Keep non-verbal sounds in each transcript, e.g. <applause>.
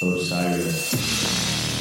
Osiris.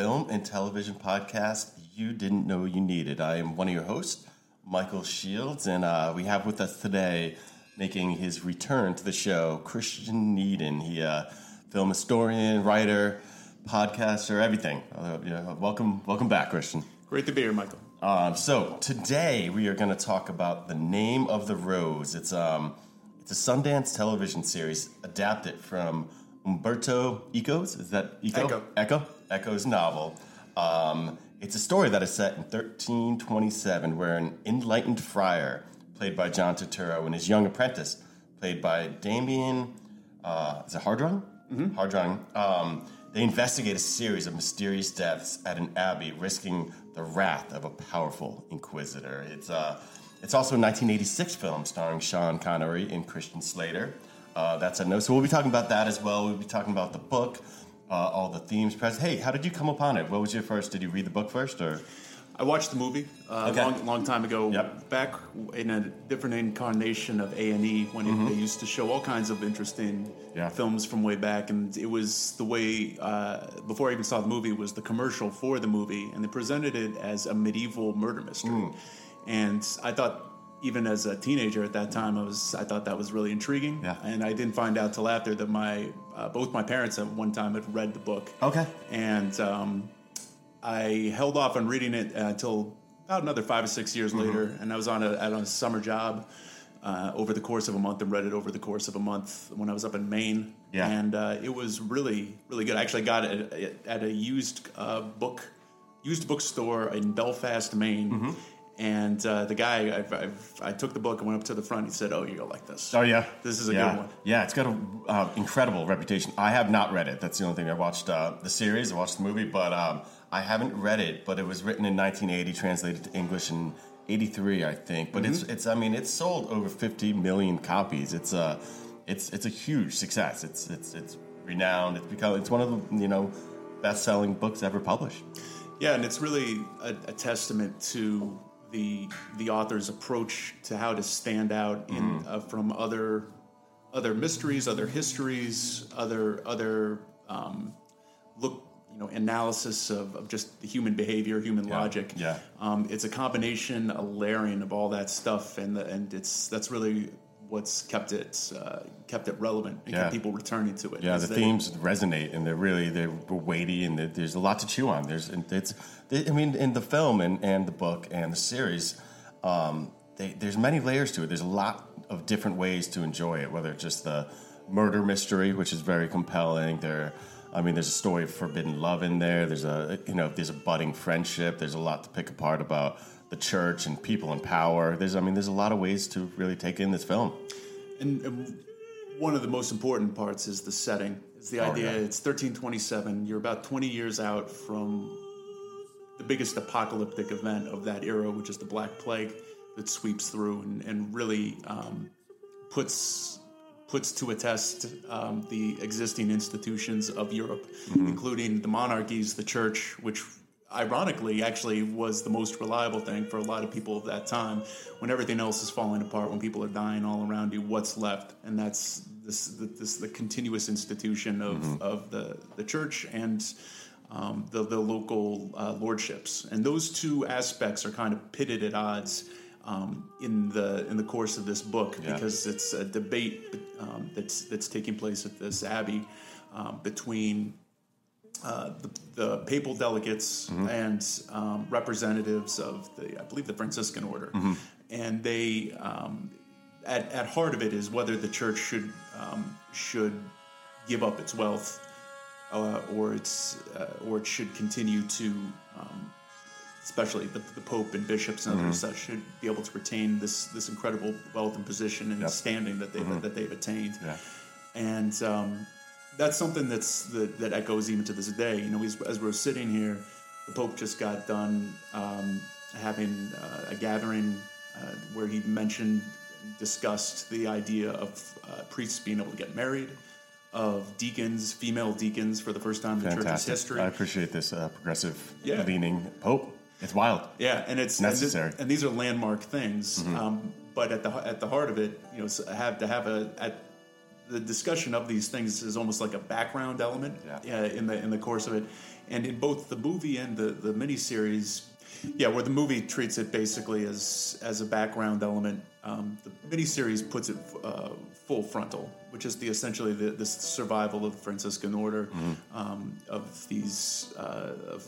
Film and television podcast you didn't know you needed. I am one of your hosts, Michael Shields, and uh, we have with us today, making his return to the show, Christian Needon. He uh, film historian, writer, podcaster, everything. Uh, yeah, welcome, welcome back, Christian. Great to be here, Michael. Um, so today we are going to talk about the name of the rose. It's um, it's a Sundance television series adapted from Umberto Eco's. Is that Eco? Eco. Echo. Echo's novel. Um, it's a story that is set in 1327, where an enlightened friar, played by John Turturro, and his young apprentice, played by Damian. Uh, is it Hardrung? Mm-hmm. Hardrung. Um, they investigate a series of mysterious deaths at an abbey, risking the wrath of a powerful inquisitor. It's uh, it's also a 1986 film starring Sean Connery and Christian Slater. Uh, that's a no. So we'll be talking about that as well. We'll be talking about the book, uh, all the themes. present. Hey, how did you come upon it? What was your first? Did you read the book first, or I watched the movie uh, Okay. long, long time ago. Yep. Back in a different incarnation of A and E, when it, they used to show all kinds of interesting Mm-hmm. Yeah. films from way back, and it was the way. Uh, before I even saw the movie, it was the commercial for the movie, and they presented it as a medieval murder mystery. Mm. And I thought, even as a teenager at that time, I was I thought that was really intriguing. Yeah. And I didn't find out till after that my uh, both my parents at one time had read the book. Okay. And um, I held off on reading it until about another five or six years Mm-hmm. later, and I was on a, on a summer job uh, over the course of a month and read it over the course of a month when I was up in Maine. Yeah. And uh, it was really, really good. I actually got it at, at a used uh, book, used bookstore in Belfast, Maine. Mm-hmm. And uh, the guy, I've, I've, I took the book and went up to the front. He said, "Oh, you'll like this." Oh yeah, This is a yeah. good one. Yeah, it's got an uh, incredible reputation. I have not read it. That's the only thing I watched uh, the series. I watched the movie, but um, I haven't read it. But it was written in 1980, translated to English in '83, I think. But it's Mm-hmm. it's I mean it's sold over 50 million copies. It's a it's it's a huge success. It's it's it's renowned. It's become it's one of the you know best selling books ever published. Yeah, and it's really a, a testament to the the author's approach to how to stand out in Mm-hmm. uh, from other other mysteries, other histories, other other um, look you know analysis of, of just the human behavior, human logic. yeah. Um, it's a combination, a layering of all that stuff, and the, and it's that's really what's kept it uh, kept it relevant and Yeah. kept people returning to it. Yeah, the that- themes resonate, and they're really they're weighty, and there- there's a lot to chew on. There's it's, I mean, in the film and, and the book and the series, um, they, there's many layers to it. There's a lot of different ways to enjoy it. Whether it's just the murder mystery, which is very compelling. There, I mean, there's a story of forbidden love in there. There's a you know, there's a budding friendship. There's a lot to pick apart about the church and people in power. There's, I mean, there's a lot of ways to really take in this film. And, and one of the most important parts is the setting. It's the Oh, idea. yeah. It's 1327. You're about 20 years out from the biggest apocalyptic event of that era, which is the Black Plague that sweeps through and, and really um, puts puts to a test um, the existing institutions of Europe, Mm-hmm. including the monarchies, the church, which ironically actually was the most reliable thing for a lot of people of that time. When everything else is falling apart, when people are dying all around you, what's left? And that's this the, this the continuous institution of, Mm-hmm. of the the church and. Um, the, the local uh, lordships, and those two aspects are kind of pitted at odds um, in the in the course of this book Yeah. because it's a debate um, that's that's taking place at this abbey um, between uh, the, the papal delegates and um, representatives of the I believe the Franciscan order, and they um, at at heart of it is whether the church should um, should give up its wealth uh, or it's uh, or it should continue to um, especially the, the Pope and bishops and others that should be able to retain this this incredible wealth and position and Yep. standing that they that they've attained. Yeah. And um, that's something that's that, that echoes even to this day. You know, as, as we're sitting here, the Pope just got done um, having uh, a gathering uh, where he mentioned, discussed the idea of uh, priests being able to get married, of deacons, female deacons, for the first time in the church's history. I appreciate this uh, progressive Yeah. leaning Pope. It's wild. Yeah, and it's Necessary. And, and these are landmark things. Mm-hmm. Um, but at the at the heart of it, you know, have to have a at the discussion of these things is almost like a background element Yeah. uh, in the in the course of it, and in both the movie and the the miniseries. Yeah, where the movie treats it basically as as a background element, um, the miniseries puts it uh, full frontal, which is the essentially the, the survival of the Franciscan order, Mm-hmm. um, of these uh, of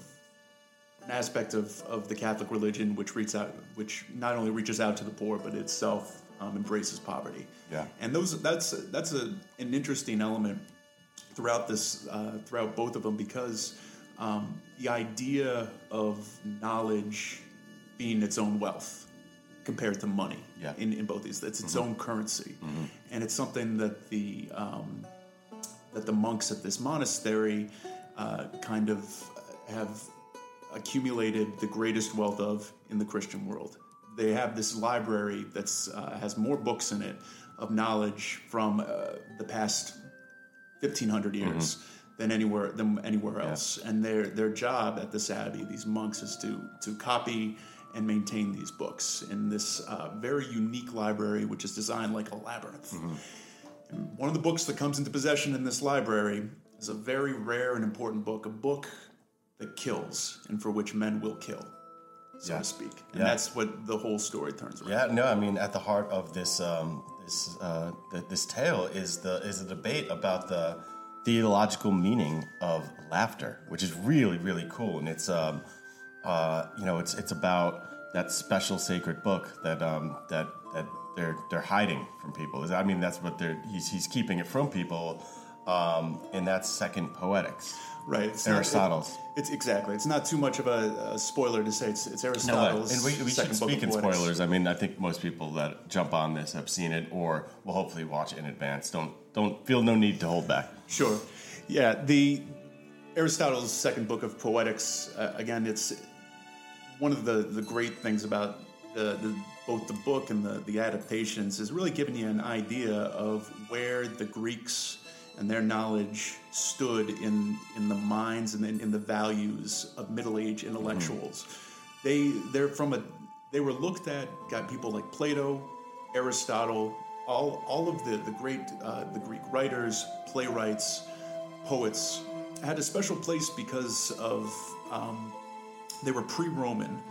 an aspect of, of the Catholic religion which reaches out, which not only reaches out to the poor, but itself um, embraces poverty. Yeah. and those that's that's a, an interesting element throughout this uh, throughout both of them because um, the idea of knowledge being its own wealth compared to money Yeah. in, in both these it's its own currency and it's something that the um, that the monks at this monastery uh, kind of have accumulated the greatest wealth of in the Christian world. They have this library that's uh, has more books in it of knowledge from uh, the past fifteen hundred years than anywhere than anywhere else. And their their job at this abbey, these monks, is to to copy and maintain these books in this uh, very unique library, which is designed like a labyrinth. And one of the books that comes into possession in this library is a very rare and important book, a book that kills and for which men will kill, so Yeah. to speak. And Yeah. that's what the whole story turns around. Yeah, no, I mean, at the heart of this um, this uh, th- this tale is the is a debate about the theological meaning of laughter, which is really really cool, and it's um, uh, you know it's it's about that special sacred book that um, that that they're they're hiding from people. I mean, that's what they're he's he's keeping it from people, um, and that's Second Poetics. Right. It's not- Aristotle's. it- it's exactly. It's not too much of a, a spoiler to say it's, it's No. Aristotle's. And we, we should speak in spoilers. I mean, I think most people that jump on this have seen it or will hopefully watch it in advance. Don't don't feel no need to hold back. Sure. Yeah. The Aristotle's second book of Poetics. Uh, again, it's one of the, the great things about the, the both the book and the, the adaptations is really giving you an idea of where the Greeks and their knowledge stood in in the minds and in, in the values of Middle Age intellectuals. They they're from a they were looked at got people like Plato, Aristotle, all all of the the great uh, the Greek writers, playwrights, poets had a special place because of um, they were pre-Roman,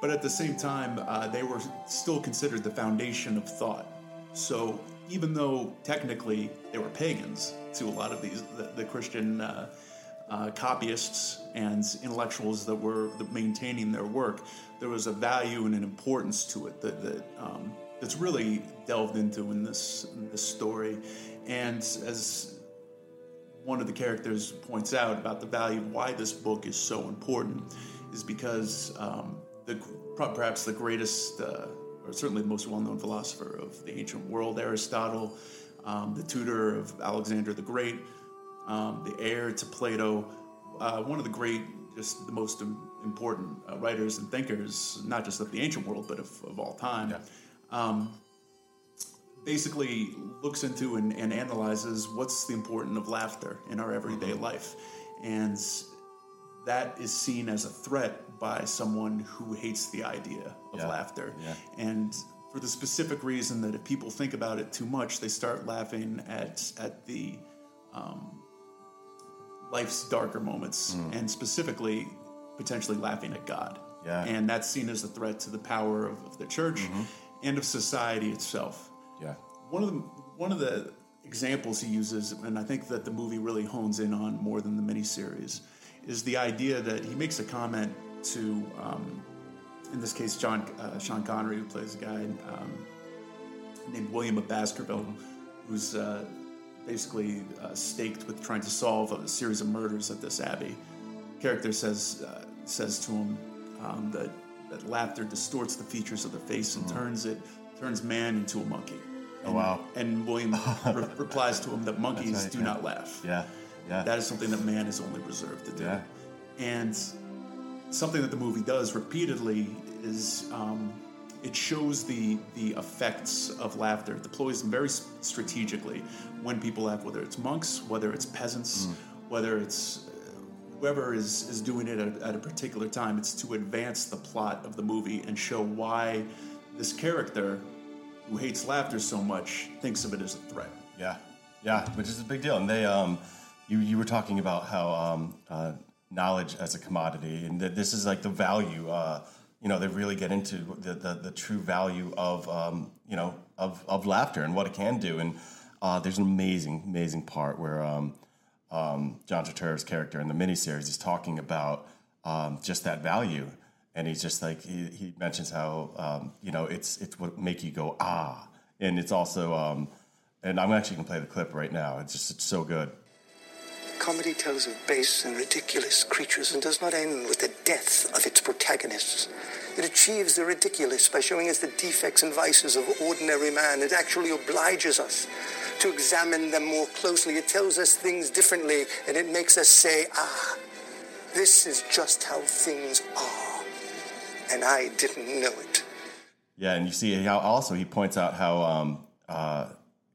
but at the same time uh, they were still considered the foundation of thought. So even though technically they were pagans to a lot of these the, the Christian uh, uh, copyists and intellectuals that were maintaining their work, there was a value and an importance to it that, that um, that's really delved into in this in this story. And as one of the characters points out about the value of why this book is so important is because um, the perhaps the greatest, uh, certainly the most well-known philosopher of the ancient world, Aristotle, um, the tutor of Alexander the Great, um, the heir to Plato, uh, one of the great, just the most important uh, writers and thinkers, not just of the ancient world, but of, of all time. Um, basically looks into and, and analyzes what's the importance of laughter in our everyday Mm-hmm. life, and that is seen as a threat by someone who hates the idea of Yeah. laughter, Yeah. and for the specific reason that if people think about it too much, they start laughing at at the um, life's darker moments, and specifically potentially laughing at God. Yeah. And that's seen as a threat to the power of, of the church and of society itself. Yeah. One of the one of the examples he uses, and I think that the movie really hones in on more than the miniseries, is the idea that he makes a comment to, um, in this case, John uh, Sean Connery, who plays a guy um, named William of Baskerville, who's uh, basically uh, staked with trying to solve a series of murders at this abbey. Character says uh, says to him um, that that laughter distorts the features of the face and turns it turns man into a monkey. Oh, And- wow. And William re- replies to him that <laughs> monkeys right, do yeah. not laugh. Yeah. Yeah. That is something that man is only reserved to do. Yeah. And something that the movie does repeatedly is um, it shows the the effects of laughter. It deploys them very strategically when people laugh, whether it's monks, whether it's peasants, Mm. whether it's uh, whoever is, is doing it at, at a particular time. It's to advance the plot of the movie and show why this character who hates laughter so much thinks of it as a threat. Yeah, yeah, which is a big deal. And they, um, you you were talking about how um, uh, knowledge as a commodity, and that this is like the value. Uh, you know, they really get into the the, the true value of um, you know of of laughter and what it can do. And uh, there's an amazing amazing part where um, um, John Turturro's character in the miniseries is talking about um, just that value. And he's just like he, he mentions how um, you know it's it's what make you go ah, and it's also and I'm actually gonna play the clip right now. It's just it's so good. Comedy tells of base and ridiculous creatures and does not end with the death of its protagonists. It achieves the ridiculous by showing us the defects and vices of ordinary man. It actually obliges us to examine them more closely. It tells us things differently and it makes us say, ah, this is just how things are. And I didn't know it. Yeah, and you see how also he points out how um, uh,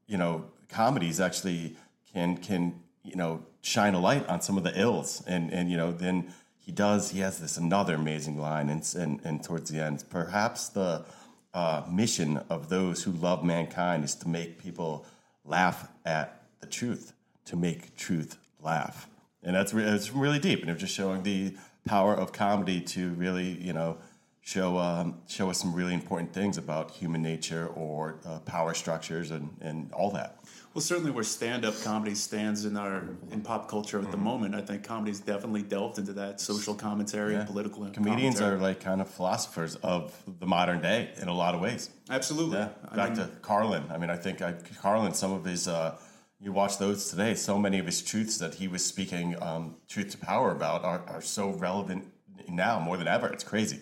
you know comedies actually can can you know shine a light on some of the ills, and and you know then he does he has this another amazing line, and and, and towards the end, perhaps the uh, mission of those who love mankind is to make people laugh at the truth, to make truth laugh, and that's re- it's really deep, and it's just showing the power of comedy to really you know show um, show us some really important things about human nature or uh, power structures and, and all that. Well, certainly where stand-up comedy stands in our in pop culture at the moment, I think comedy's definitely delved into that social commentary and political Comedians commentary. are like kind of philosophers of the modern day in a lot of ways. absolutely. Yeah, back mean, to Carlin. I mean, I think I, Carlin, some of his, uh, you watch those today. So many of his truths that he was speaking um, truth to power about are, are so relevant now more than ever. It's crazy.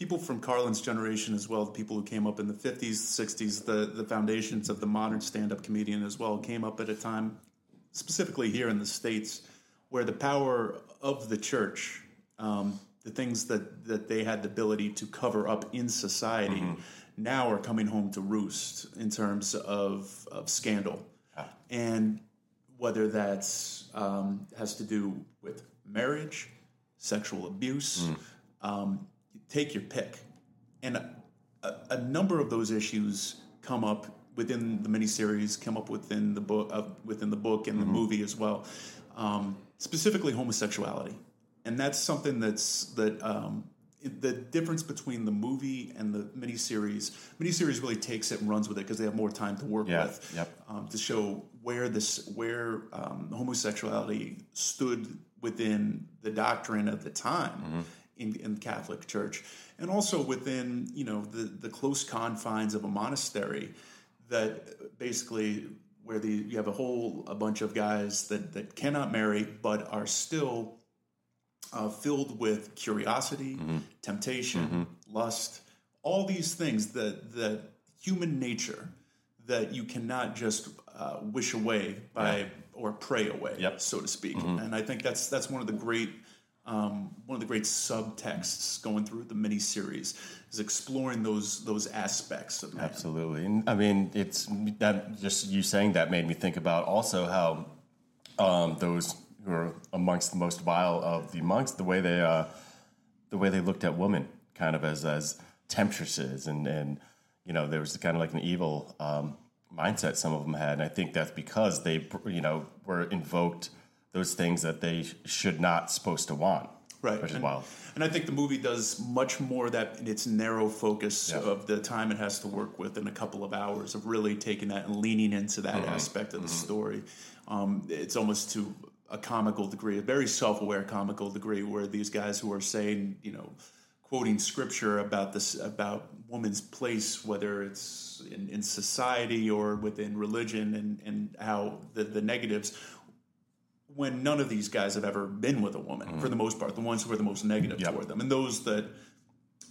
People from Carlin's generation as well, the people who came up in the 50s, 60s, the, the foundations of the modern stand up comedian as well, came up at a time, specifically here in the States, where the power of the church, um, the things that, that they had the ability to cover up in society, now are coming home to roost in terms of, of scandal. And whether that's um, has to do with marriage, sexual abuse, um, take your pick. And a, a, a number of those issues come up within the miniseries, come up within the book, uh, within the book and the movie as well. Um, specifically, homosexuality, and that's something that's that um, the difference between the movie and the miniseries. Miniseries really takes it and runs with it because they have more time to work Yeah, with yep. um, to show where this where um, homosexuality stood within the doctrine of the time in, in the Catholic Church, and also within you know the the close confines of a monastery that basically where the you have a whole a bunch of guys that that cannot marry but are still uh, filled with curiosity, temptation, lust, all these things that that human nature that you cannot just uh, wish away by or pray away, Yep. so to speak. And I think that's that's one of the great um, one of the great subtexts going through the miniseries is exploring those those aspects of man. Absolutely, and I mean, it's that just you saying that made me think about also how um, those who are amongst the most vile of the monks, the way they uh, the way they looked at women, kind of as as temptresses, and and you know there was kind of like an evil um, mindset some of them had, and I think that's because they you know were invoked those things that they should not supposed to want, right? Which is and, wild. And I think the movie does much more that in its narrow focus Yeah. of the time it has to work with in a couple of hours of really taking that and leaning into that Mm-hmm. aspect of the story. Um, it's almost to a comical degree, a very self-aware comical degree, where these guys who are saying, you know, quoting scripture about this about woman's place, whether it's in, in society or within religion, and and how the the negatives when none of these guys have ever been with a woman for the most part, the ones who are the most negative Yep. toward them, and those that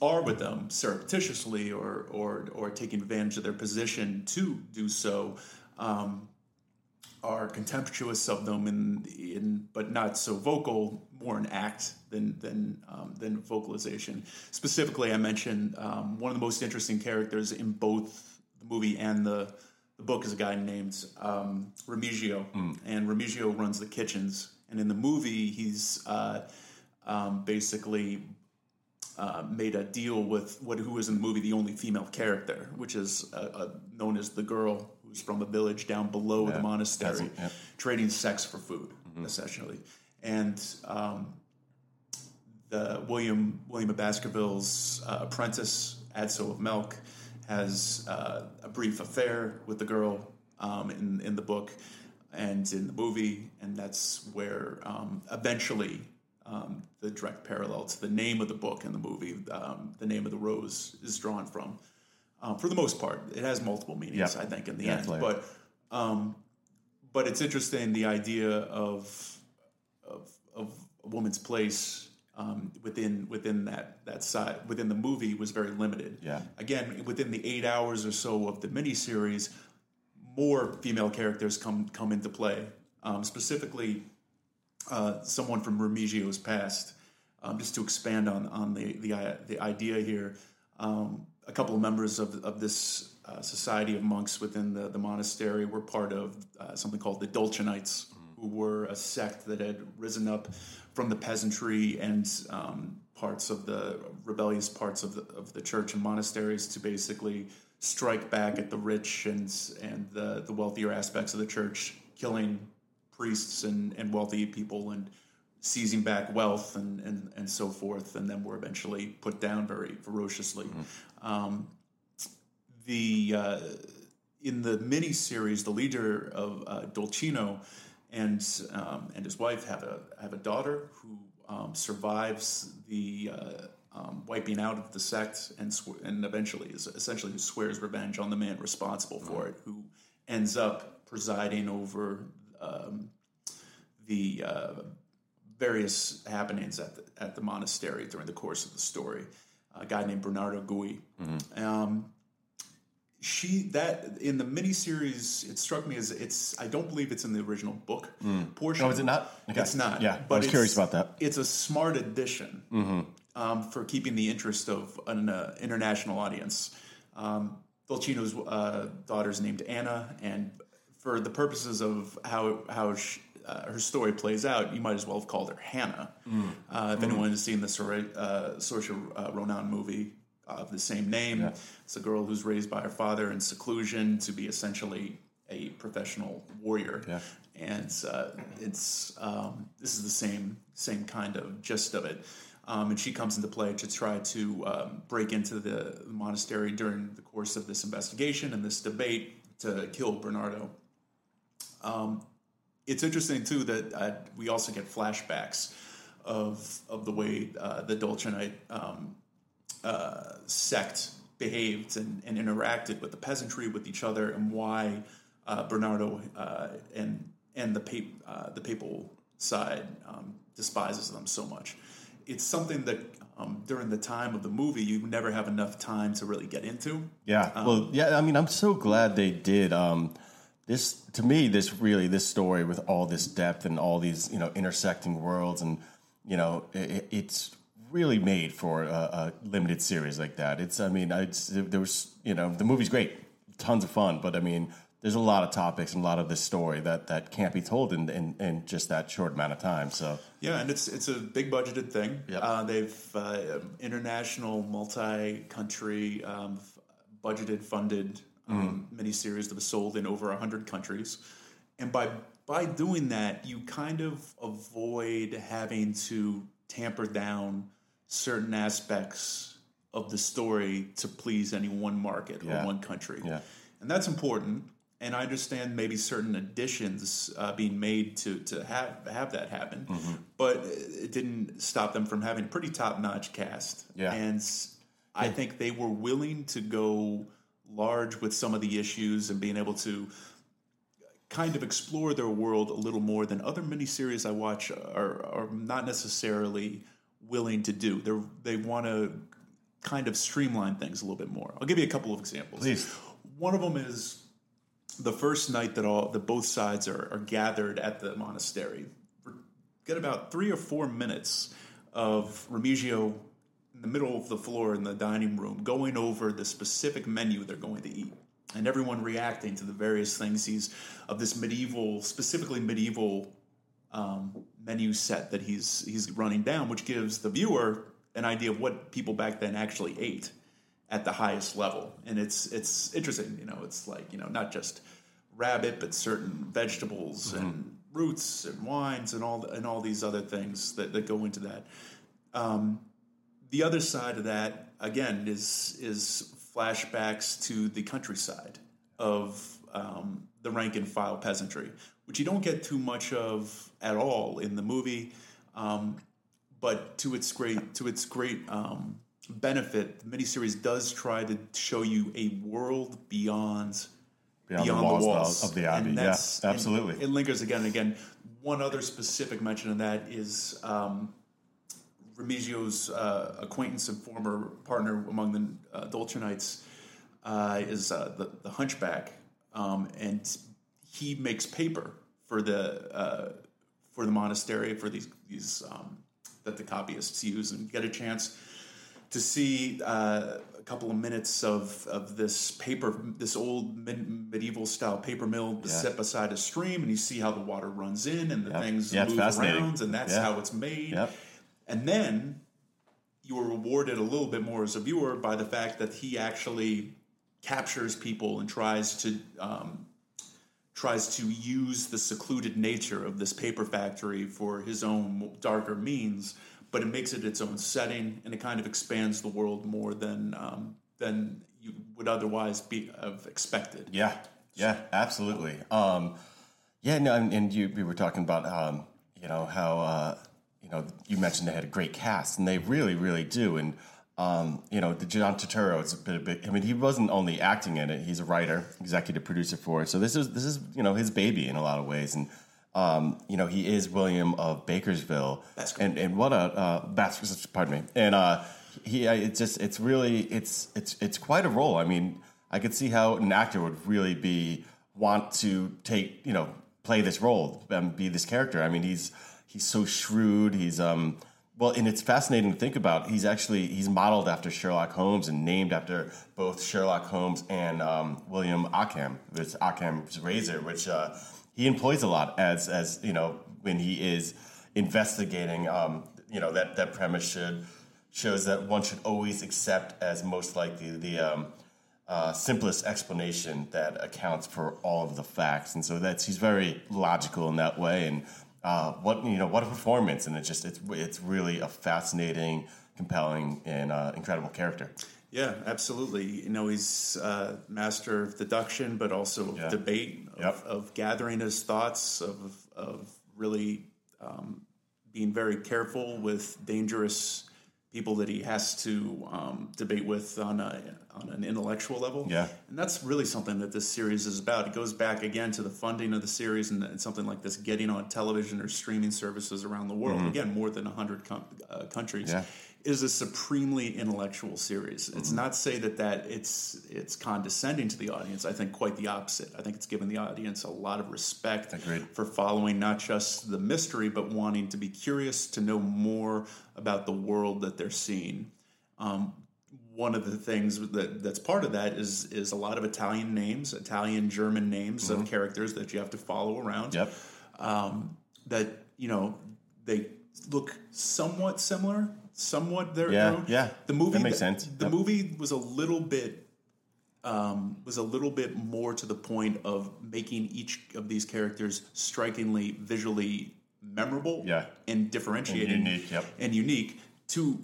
are with them surreptitiously or or or taking advantage of their position to do so, um, are contemptuous of them in in but not so vocal, more in act than than um, than vocalization. Specifically, I mentioned um, one of the most interesting characters in both the movie and the the book is a guy named um, Remigio, and Remigio runs the kitchens. And in the movie, he's uh, um, basically uh, made a deal with what who is in the movie the only female character, which is uh, uh, known as the girl who's from a village down below the monastery, yep. trading sex for food, essentially. And um, the William William of Baskerville's uh, apprentice, Adso of Melk, has uh, a brief affair with the girl um, in in the book and in the movie, and that's where um, eventually um, the direct parallel to the name of the book and the movie, um, the name of the rose, is drawn from. Um, for the most part, it has multiple meanings, Yeah. I think, in the end. But um, but it's interesting the idea of of, of a woman's place um, within within that that side within the movie was very limited. Yeah. Again, within the eight hours or so of the miniseries, more female characters come come into play. Um, specifically, uh, someone from Remigio's past. Um, just to expand on on the the, the idea here, um, a couple of members of of this uh, society of monks within the, the monastery were part of uh, something called the Dolcinites, who were a sect that had risen up from the peasantry and um, parts of the rebellious parts of the of the church and monasteries to basically strike back at the rich and and the, the wealthier aspects of the church, killing priests and, and wealthy people and seizing back wealth and, and, and so forth, and then were eventually put down very ferociously. Um, the uh, in the mini series, the leader of uh, Dolcino and um, and his wife have a have a daughter who um, survives the uh, um, wiping out of the sect and sw- and eventually is essentially swears revenge on the man responsible for it, who ends up presiding over um, the uh, various happenings at the, at the monastery during the course of the story. A guy named Bernardo Gui. Um, she that in the miniseries, it struck me as it's. I don't believe it's in the original book portion. Oh, is it not? Okay. It's not. Yeah, but I was curious about that. It's a smart addition um, for keeping the interest of an uh, international audience. Um, Dolcino's uh, daughter is named Anna, and for the purposes of how how sh uh, her story plays out, you might as well have called her Hanna. Uh, if anyone has seen the Sor- uh, Saoirse uh, Ronan movie of the same name, it's a girl who's raised by her father in seclusion to be essentially a professional warrior. Yeah. And uh, it's um, this is the same same kind of gist of it. Um, and she comes into play to try to um, break into the monastery during the course of this investigation and this debate to kill Bernardo. Um, it's interesting too that uh, we also get flashbacks of of the way uh, the Dolcinite um, uh, sect behaved and, and interacted with the peasantry, with each other, and why uh, Bernardo uh, and and the pap- uh, the papal side um, despises them so much. It's something that um, during the time of the movie you never have enough time to really get into. Yeah. Um, well, yeah. I mean, I'm so glad they did. Um, this to me, this really this story with all this depth and all these you know intersecting worlds and you know, it, it's really made for a, a limited series like that. It's, I mean, I, it's, there was, you know, the movie's great, tons of fun, but I mean, there's a lot of topics and a lot of this story that, that can't be told in, in, in just that short amount of time. So Yeah, and it's it's a big budgeted thing. Yep. Uh, they've uh, international, multi-country, um, budgeted, funded um, miniseries that was sold in over hundred countries, and by by doing that, you kind of avoid having to tamper down certain aspects of the story to please any one market Yeah. or one country. Yeah. And that's important. And I understand maybe certain additions uh, being made to, to have have that happen, Mm-hmm. but it didn't stop them from having a pretty top notch cast. Yeah. And I think they were willing to go large with some of the issues and being able to kind of explore their world a little more than other miniseries I watch are, are not necessarily willing to do. They they want to kind of streamline things a little bit more. I'll give you a couple of examples. Please. One of them is the first night that all that both sides are, are gathered at the monastery. Get about three or four minutes of Remigio in the middle of the floor in the dining room going over the specific menu they're going to eat. And everyone reacting to the various things he's of this medieval, specifically medieval um, menu set that he's he's running down, which gives the viewer an idea of what people back then actually ate at the highest level. And it's it's interesting, you know, it's like, you know, not just rabbit, but certain vegetables and roots and wines and all and all these other things that, that go into that. Um, the other side of that, again, is is flashbacks to the countryside of um, the rank and file peasantry, which you don't get too much of at all in the movie. Um, but to its great to its great um, benefit, the miniseries does try to show you a world beyond Beyond, beyond, the, walls, walls of the Abbey. And Yeah, absolutely. it lingers again and again. One other specific mention of that is um, Remigio's uh, acquaintance and former partner among the uh, Dolcinites uh, is uh, the, the Hunchback, um, and he makes paper for the uh, for the monastery for these these um, that the copyists use, and get a chance to see uh, a couple of minutes of, of this paper, this old mid- medieval style paper mill Yeah. set beside a stream, and you see how the water runs in and the Yep. things Yeah, move around, and that's Yeah. how it's made. Yep. And then you are rewarded a little bit more as a viewer by the fact that he actually captures people and tries to um, tries to use the secluded nature of this paper factory for his own darker means, but it makes it its own setting and it kind of expands the world more than um, than you would otherwise be have expected. Yeah, yeah, absolutely. Um, yeah, no, and, you we were talking about um, you know how uh, you know you mentioned they had a great cast, and they really, really do. And um, you know, the John Turturro is a bit, a bit. I mean, he wasn't only acting in it; he's a writer, executive producer for it. So this is this is you know his baby in a lot of ways, and. Um, you know, he is William of Bakersville, Baskerville. and and what a uh, Bas- pardon me, and uh, he it's just it's really it's it's it's quite a role. I mean, I could see how an actor would really be want to take you know play this role and be this character. I mean, he's he's so shrewd. He's um well, and it's fascinating to think about. He's actually he's modeled after Sherlock Holmes and named after both Sherlock Holmes and um, William Ockham. This Ockham's razor, which uh, he employs a lot as as you know when he is investigating. Um, you know that that premise should shows that one should always accept as most likely the um, uh, simplest explanation that accounts for all of the facts, and so that's he's very logical in that way. And uh, what you know, what a performance! And it's just it's it's really a fascinating, compelling, and uh, incredible character. Yeah, absolutely. You know, he's uh, master of deduction, but also of Yeah. debate, of, Yep. of gathering his thoughts, of of really um, being very careful with dangerous people that he has to um, debate with on a on an intellectual level. Yeah. and that's really something that this series is about. It goes back again to the funding of the series and, and something like this getting on television or streaming services around the world. Again, more than hundred com- uh, countries. Mm-hmm. Yeah. Is a supremely intellectual series. It's not say that that it's it's condescending to the audience. I think quite the opposite. I think it's given the audience a lot of respect Agreed. for following not just the mystery, but wanting to be curious to know more about the world that they're seeing. Um, one of the things that that's part of that is is a lot of Italian names, Italian German names of characters that you have to follow around. Yep. Um, that you know they look somewhat similar, somewhat their Yeah, their own. yeah. The movie That makes sense. The Yep. movie was a little bit um, was a little bit more to the point of making each of these characters strikingly visually memorable Yeah. and differentiated And unique, yep. and unique to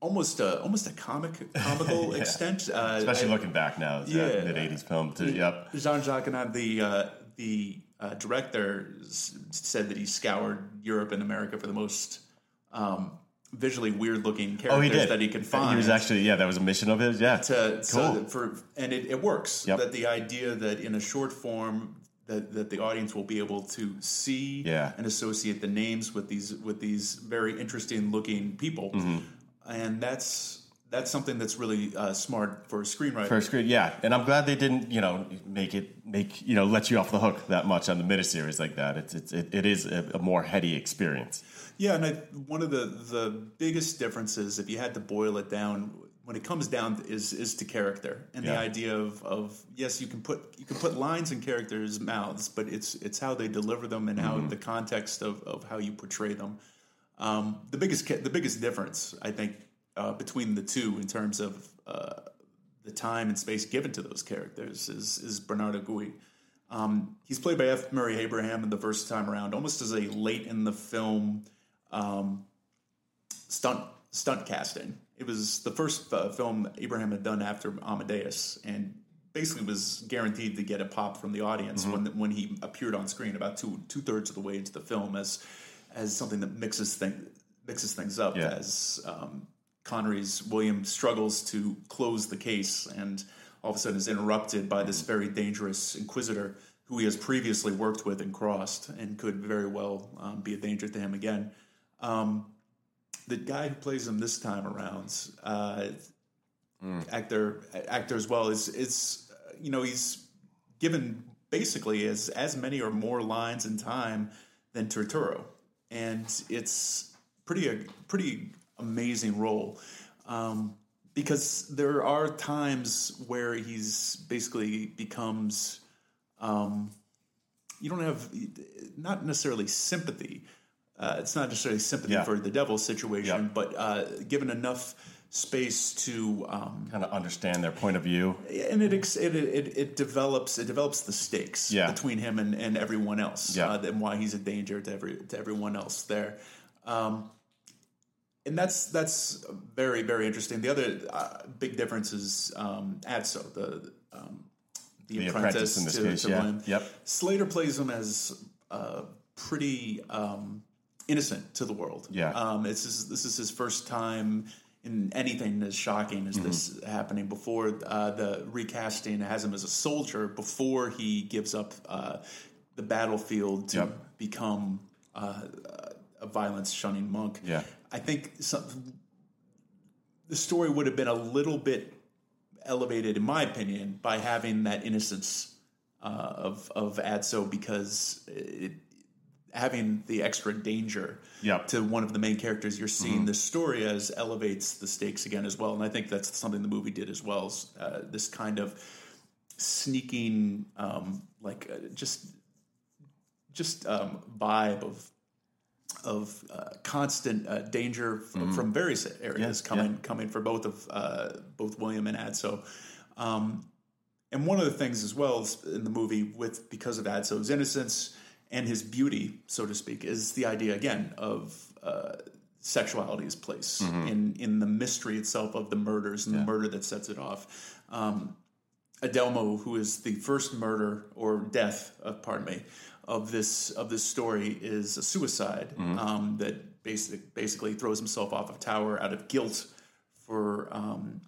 almost a almost a comic comical <laughs> Yeah. extent uh, Especially I- looking back now, Yeah. mid '80s film. Too. Yep. Jean Jacques Annaud, the uh, the uh, director, s- said that he scoured Europe and America for the most um, visually weird looking characters Oh, he did. that he can find. He was actually yeah. That was a mission of his. Yeah. to, Cool. that for and it, it works. Yep. That the idea that in a short form that, that the audience will be able to see Yeah. and associate the names with these with these very interesting looking people, Mm-hmm. and that's that's something that's really uh, smart for a screenwriter. First screen, yeah, and I'm glad they didn't, you know, make it make you know let you off the hook that much on the miniseries like that. It's, it's it, it is a, a more heady experience. Yeah, and I, one of the the biggest differences, if you had to boil it down, when it comes down, is is to character and the idea of of yes, you can put you can put lines in characters' mouths, but it's it's how they deliver them and how the context of, of how you portray them. Um, the biggest the biggest difference, I think, uh, between the two in terms of uh, the time and space given to those characters is is Bernardo Gui. Um, he's played by F. Murray Abraham in the first time around, almost as a late in the film um, stunt stunt casting. It was the first uh, film Abraham had done after Amadeus, and basically was guaranteed to get a pop from the audience when when he appeared on screen about two two thirds of the way into the film as as something that mixes thing mixes things up Yeah. as um, Connery's William struggles to close the case and all of a sudden is interrupted by this very dangerous inquisitor who he has previously worked with and crossed and could very well um, be a danger to him again. Um, the guy who plays him this time around, uh, actor actor as well, is is uh, you know he's given basically as as many or more lines in time than Turturro, and it's pretty a pretty amazing role. Um, because there are times where he's basically becomes um, you don't have not necessarily sympathy. Uh, it's not necessarily sympathy Yeah. for the devil situation, Yeah. but uh, given enough space to um, Kind of understand their point of view. and it, ex- it it it develops it develops the stakes Yeah. between him and, and everyone else Yeah. uh, and why he's a danger to every to everyone else there um, and that's that's very very interesting the other uh, big difference is um, Adso the um, the, The apprentice, apprentice in this to, case, to yeah. Yep. Slater plays him as uh, pretty um, innocent to the world. Yeah. Um, it's his, this is his first time in anything as shocking as this Mm-hmm. happening. Before uh, the recasting has him as a soldier before he gives up uh, the battlefield to Yep. become uh, a violence shunning monk. Yeah. I think some, the story would have been a little bit elevated, in my opinion, by having that innocence uh, of of Adso because it, having the extra danger Yep. to one of the main characters you're seeing the story as elevates the stakes again as well, and I think that's something the movie did as well. Uh, this kind of sneaking, um, like uh, just just um, vibe of of uh, constant uh, danger f- from various areas Yeah, coming yeah. coming for both of uh, both William and Adso. Um, and one of the things as well in the movie with because of Adso's innocence and his beauty, so to speak, is the idea again of uh, sexuality's place in in the mystery itself of the murders and the murder that sets it off. Um, Adelmo, who is the first murder or death, uh, pardon me, of this of this story, is a suicide um, that basic, basically throws himself off a tower out of guilt for um,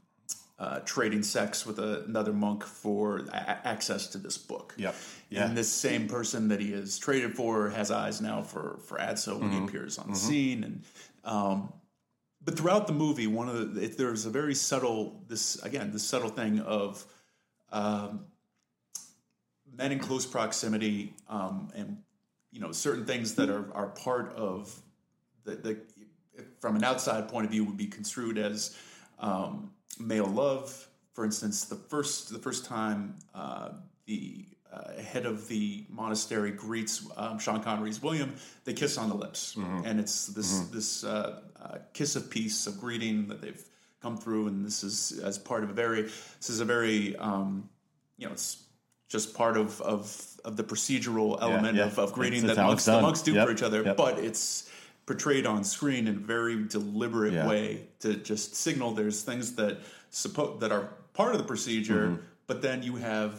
uh, trading sex with a, another monk for a- access to this book. Yep. Yeah. And this same person that he has traded for has eyes now for for Adso when he appears on the scene, and um, but throughout the movie, one of the there's a very subtle this again this subtle thing of um, men in close proximity um, and you know certain things that are are part of the, the from an outside point of view would be construed as um, male love. For instance, the first the first time uh, the uh, head of the monastery greets um, Sean Connery's William, they kiss on the lips, and it's this this uh, uh, kiss of peace, of greeting that they've come through, and this is as part of a very this is a very um, you know it's just part of of, of the procedural element yeah. Of, of greeting It's- it's that monks, the monks do Yep, for each other, yep. but it's portrayed on screen in a very deliberate Yeah. way to just signal there's things that suppo- that are part of the procedure, Mm-hmm. but then you have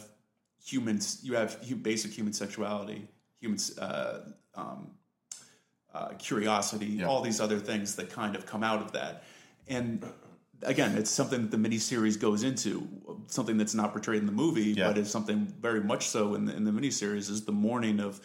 humans, you have basic human sexuality, human uh, um, uh, curiosity, Yeah. all these other things that kind of come out of that, and. Again, it's something that the miniseries goes into, something that's not portrayed in the movie, Yeah. but is something very much so in the, in the miniseries. Is the mourning of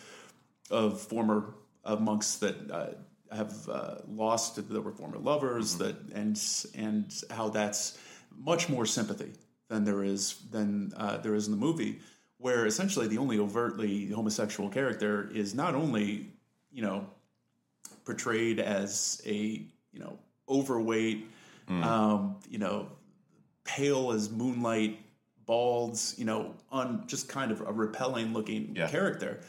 of former monks that uh, have uh, lost that were former lovers Mm-hmm. that and and how that's much more sympathy than there is than uh, there is in the movie where essentially the only overtly homosexual character is not only you know portrayed as a you know overweight Mm. um, you know pale as moonlight bald you know on just kind of a repelling looking Yeah. character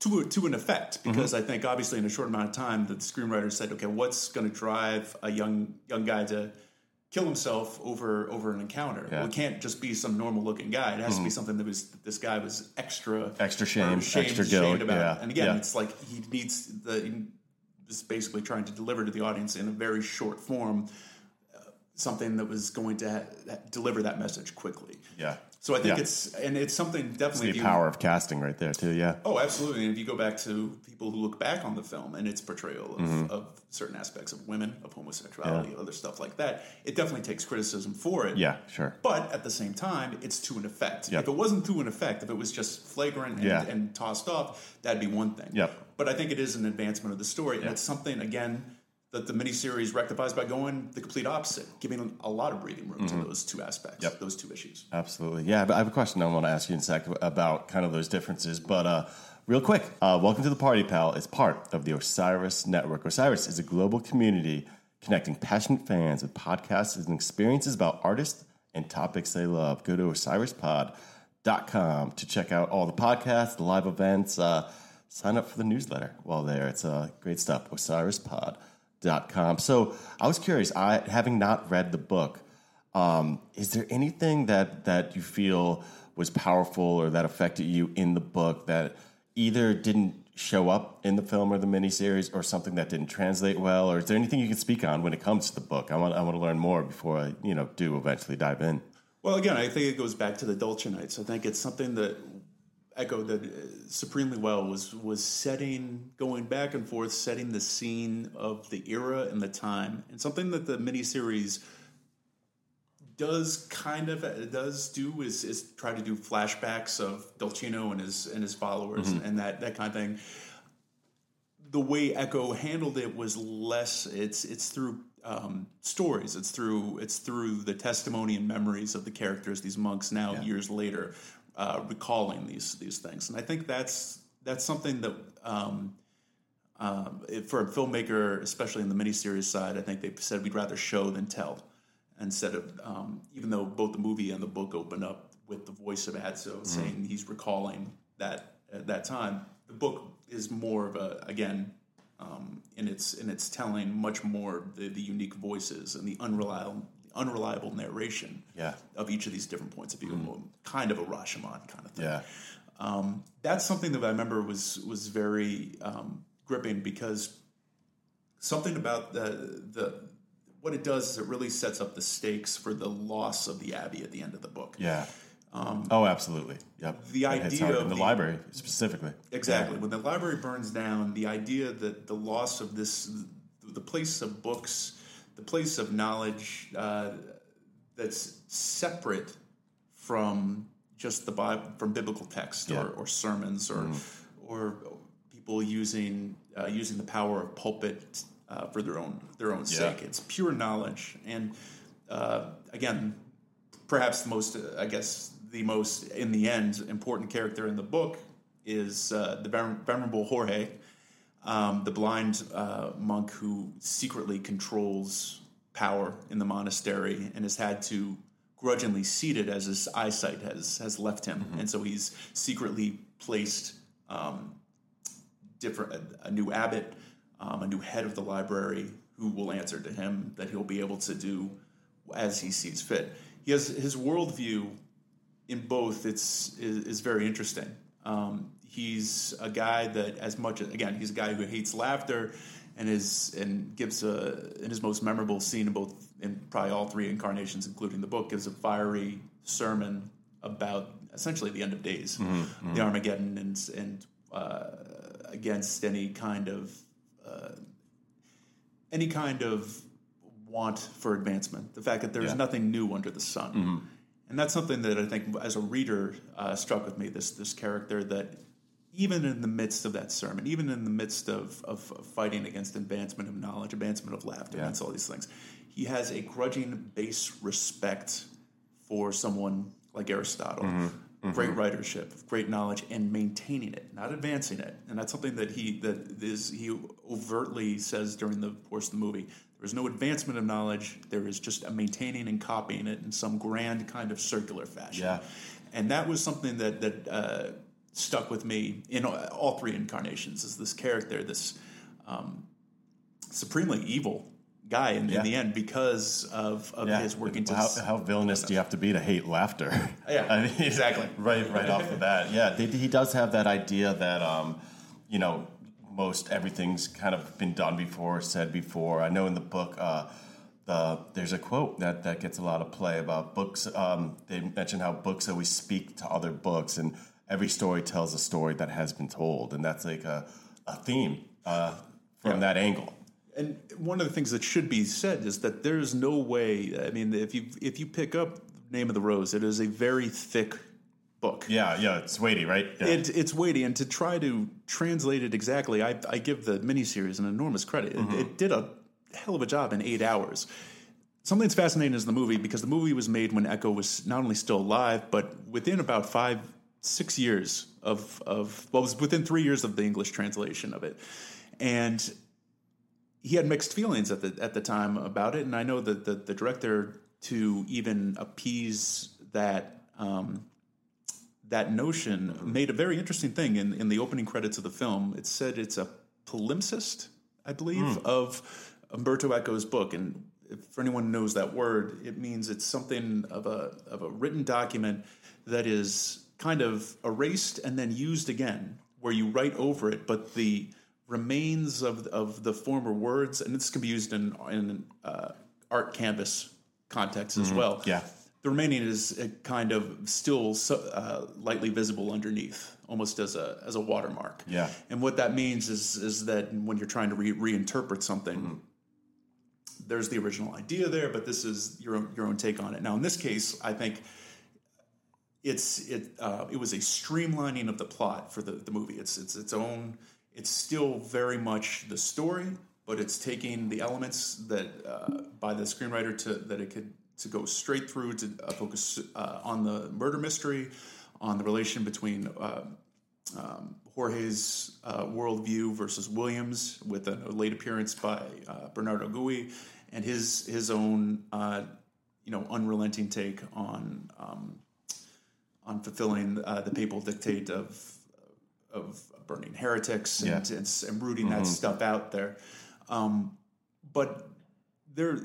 to to an effect Mm-hmm. because I think obviously in a short amount of time the screenwriter said okay what's going to drive a young young guy to kill himself over over an encounter Yeah. Mm-hmm. well, it can't just be some normal looking guy it has to be something that was this guy was extra Extra shame, shamed- extra guilt, about yeah, and again yeah. it's like he needs the he was basically trying to deliver to the audience in a very short form something that was going to ha- deliver that message quickly Yeah. so I think Yeah. it's and it's something definitely if The you- power of casting right there too. Yeah. Oh, absolutely. And if you go back to people who look back on the film and its portrayal of, Mm-hmm. of certain aspects of women, of homosexuality, other stuff like that, it definitely takes criticism for it. Yeah. Sure. But at the same time, it's to an effect. Yep. If it wasn't to an effect, if it was just flagrant and, Yeah. and tossed off, that'd be one thing. Yep. But I think it is an advancement of the story. And Yeah. it's something, again, that the miniseries rectifies by going the complete opposite, giving a lot of breathing room to those two aspects, Mm-hmm. Yep. those two issues. Absolutely. Yeah, I have a question I want to ask you in a sec about kind of those differences. But uh, real quick, uh, welcome to the Party Pal. It's part of the Osiris Network. Osiris is a global community connecting passionate fans with podcasts and experiences about artists and topics they love. Go to osirispod.com to check out all the podcasts, the live events. Uh, sign up for the newsletter while there. It's uh, great stuff. Osirispod.com. So I was curious, I having not read the book, um, is there anything that that you feel was powerful or that affected you in the book that either didn't show up in the film or the miniseries, or something that didn't translate well, or is there anything you can speak on when it comes to the book? I want I want to learn more before I you know do eventually dive in. Well, again, I think it goes back to the Dolcinites. I think it's something that echoed that uh, supremely well was was setting, going back and forth, setting the scene of the era and the time, and something that the miniseries does kind of uh, does do is is try to do flashbacks of Dolcino and his and his followers and that that kind of thing. The way Eco handled it was less. It's it's through um, stories. It's through it's through the testimony and memories of the characters. These monks now years later uh, recalling these these things, and I think that's that's something that. Um, um, it- for a filmmaker, especially in the miniseries side, I think they've said we'd rather show than tell. Instead of, um, even though both the movie and the book open up with the voice of Adso saying he's recalling that at that time, the book is more of a again um, in its in its telling much more the, the unique voices and the unreliable unreliable narration Yeah. of each of these different points of view, kind of a Rashomon kind of thing Yeah, um, that's something that I remember was was very um, gripping because something about the the what it does is it really sets up the stakes for the loss of the abbey at the end of the book. yeah. oh, absolutely. Yep. the idea of the, the- library specifically. Exactly. When the library burns down, the idea that the loss of this, the place of books, the place of knowledge, uh, that's separate from just the Bible, from biblical text Yeah. or, or sermons or or people using uh, using the power of pulpit uh, for their own their own sake. It's pure knowledge, and uh, again, perhaps the most, uh, I guess, the most in the end important character in the book is uh, the vener- venerable Jorge, um, the blind uh, monk who secretly controls power in the monastery and has had to grudgingly cede it as his eyesight has has left him, and so he's secretly placed um, different a, a new abbot, um, a new head of the library who will answer to him that he'll be able to do as he sees fit. He has his worldview in both. It's is, is very interesting. Um, he's a guy that, as much as again, he's a guy who hates laughter, and is and gives a in his most memorable scene in both in probably all three incarnations, including the book, gives a fiery sermon about essentially the end of days, the Armageddon, and and uh, against any kind of uh, any kind of want for advancement. The fact that there's Yeah. nothing new under the sun, and that's something that I think, as a reader, uh, struck with me. This this character that even in the midst of that sermon, even in the midst of, of fighting against advancement of knowledge, advancement of laughter, Yeah. against all these things, he has a grudging base respect for someone like Aristotle. Great writership, great knowledge, and maintaining it, not advancing it. And that's something that he that is he overtly says during the course of the movie. There is no advancement of knowledge. There is just a maintaining and copying it in some grand kind of circular fashion. Yeah. And that was something that that uh, stuck with me in all- three incarnations. Is this character, this um, supremely evil guy in, Yeah. in the end because of, of his working to how, how villainous do you have to be to hate laughter? <laughs> Yeah, <laughs> I mean, exactly. Right, right off the bat. Yeah, they, he does have that idea that, um, you know, most everything's kind of been done before, said before. I know in the book, uh, the, there's a quote that, that gets a lot of play about books. Um, they mention how books always speak to other books, and every story tells a story that has been told, and that's like a, a theme uh, from Yeah. that angle. And one of the things that should be said is that there's no way. I mean, if you if you pick up Name of the Rose, it is a very thick book. Yeah, yeah, it's weighty, right? Yeah. It, it's weighty, and to try to translate it exactly, I, I give the miniseries an enormous credit. It, it did a hell of a job in eight hours. Something that's fascinating is the movie because the movie was made when Eco was not only still alive, but within about five, six years of of well, it was within three years of the English translation of it, and he had mixed feelings at the at the time about it, and I know that the, the director to even appease that um, that notion made a very interesting thing in, in the opening credits of the film. It said it's a palimpsest, I believe, of Umberto Eco's book, and if for anyone knows that word, it means it's something of a of a written document that is kind of erased and then used again, where you write over it, but the remains of of the former words, and this can be used in in uh, art canvas context as well. Yeah. The remaining is uh, kind of still so, uh, lightly visible underneath, almost as a as a watermark. Yeah. And what that means is is that when you're trying to re- reinterpret something, there's the original idea there, but this is your own, your own take on it. Now, in this case, I think it's it uh, it was a streamlining of the plot for the, the movie. It's it's its own. It's still very much the story, but it's taking the elements that uh, by the screenwriter to that it could to go straight through to uh, focus uh, on the murder mystery, on the relation between. Uh, um, Jorge's uh, worldview versus Williams, with a, late appearance by Bernardo Gui, and his his own you know unrelenting take on um, on fulfilling uh, the papal dictate of of burning heretics and, Yeah. and, and rooting that stuff out there. Um, but there,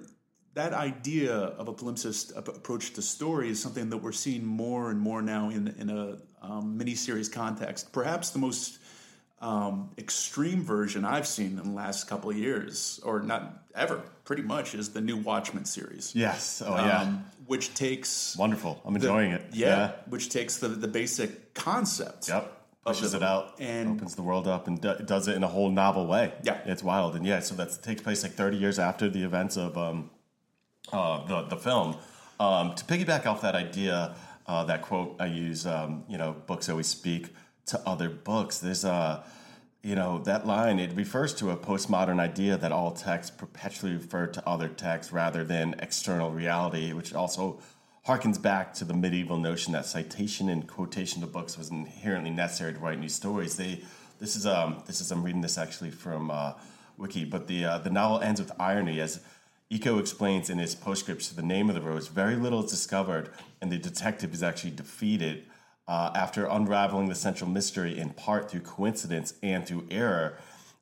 that idea of a palimpsest approach to story is something that we're seeing more and more now in in a um, miniseries context. Perhaps the most um, extreme version I've seen in the last couple of years, or not ever, pretty much, is the new Watchmen series. yes. Oh, yeah. Um, which takes Wonderful. I'm the- enjoying it. Yeah, which takes the the basic concept. Yep. Pushes it out and opens the world up and do, does it in a whole novel way. Yeah. It's wild. And yeah, so that takes place like 30 years after the events of um, uh, the, the film. Um, to piggyback off that idea, uh, that quote I use, um, you know, books always speak to other books. There's a, you know, that line, it refers to a postmodern idea that all texts perpetually refer to other texts rather than external reality, which also harkens back to the medieval notion that citation and quotation of books was inherently necessary to write new stories. They, this is um, this is I'm reading this actually from uh, Wiki, but the uh, the novel ends with irony as Eco explains in his postscript to the name of the rose. Very little is discovered, and the detective is actually defeated uh, after unraveling the central mystery in part through coincidence and through error.